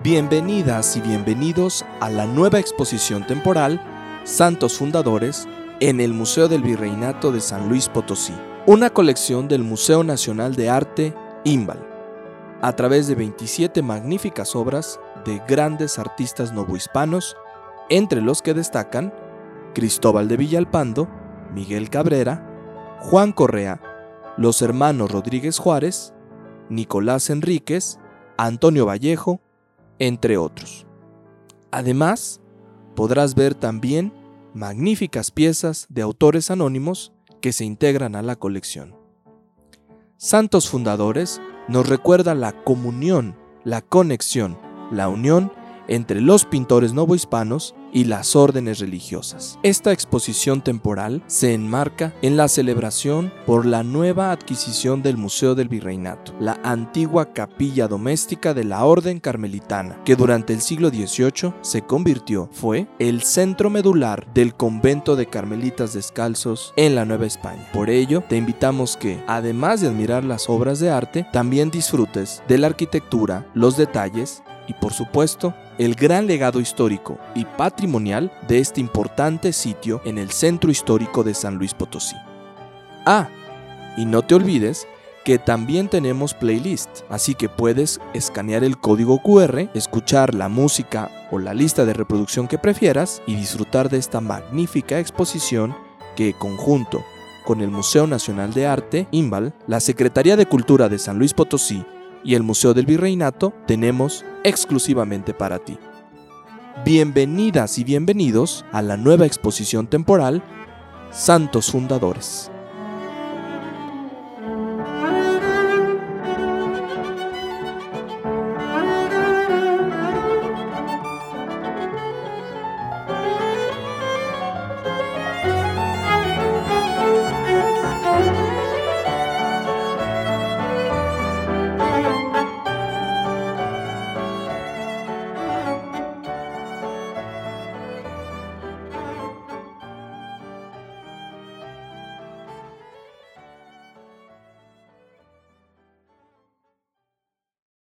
Bienvenidas y bienvenidos a la nueva exposición temporal Santos Fundadores en el Museo del Virreinato de San Luis Potosí, una colección del Museo Nacional de Arte Imbal, a través de 27 magníficas obras de grandes artistas novohispanos, entre los que destacan Cristóbal de Villalpando, Miguel Cabrera, Juan Correa, los hermanos Rodríguez Juárez, Nicolás Enríquez, Antonio Vallejo, entre otros. Además, podrás ver también magníficas piezas de autores anónimos que se integran a la colección. Santos Fundadores nos recuerda la comunión, la conexión, la unión entre los pintores novohispanos y las órdenes religiosas. Esta exposición temporal se enmarca en la celebración por la nueva adquisición del Museo del Virreinato, la antigua capilla doméstica de la Orden Carmelitana, que durante el siglo XVIII se convirtió, fue, el centro medular del convento de Carmelitas Descalzos en la Nueva España. Por ello, te invitamos que, además de admirar las obras de arte, también disfrutes de la arquitectura, los detalles y por supuesto el gran legado histórico y patrimonial de este importante sitio en el centro histórico de San Luis Potosí. Ah, y no te olvides que también tenemos playlist, así que puedes escanear el código QR, escuchar la música o la lista de reproducción que prefieras y disfrutar de esta magnífica exposición que conjunto con el Museo Nacional de Arte, IMBAL, la Secretaría de Cultura de San Luis Potosí y el Museo del Virreinato tenemos exclusivamente para ti. Bienvenidas y bienvenidos a la nueva exposición temporal Santos Fundadores.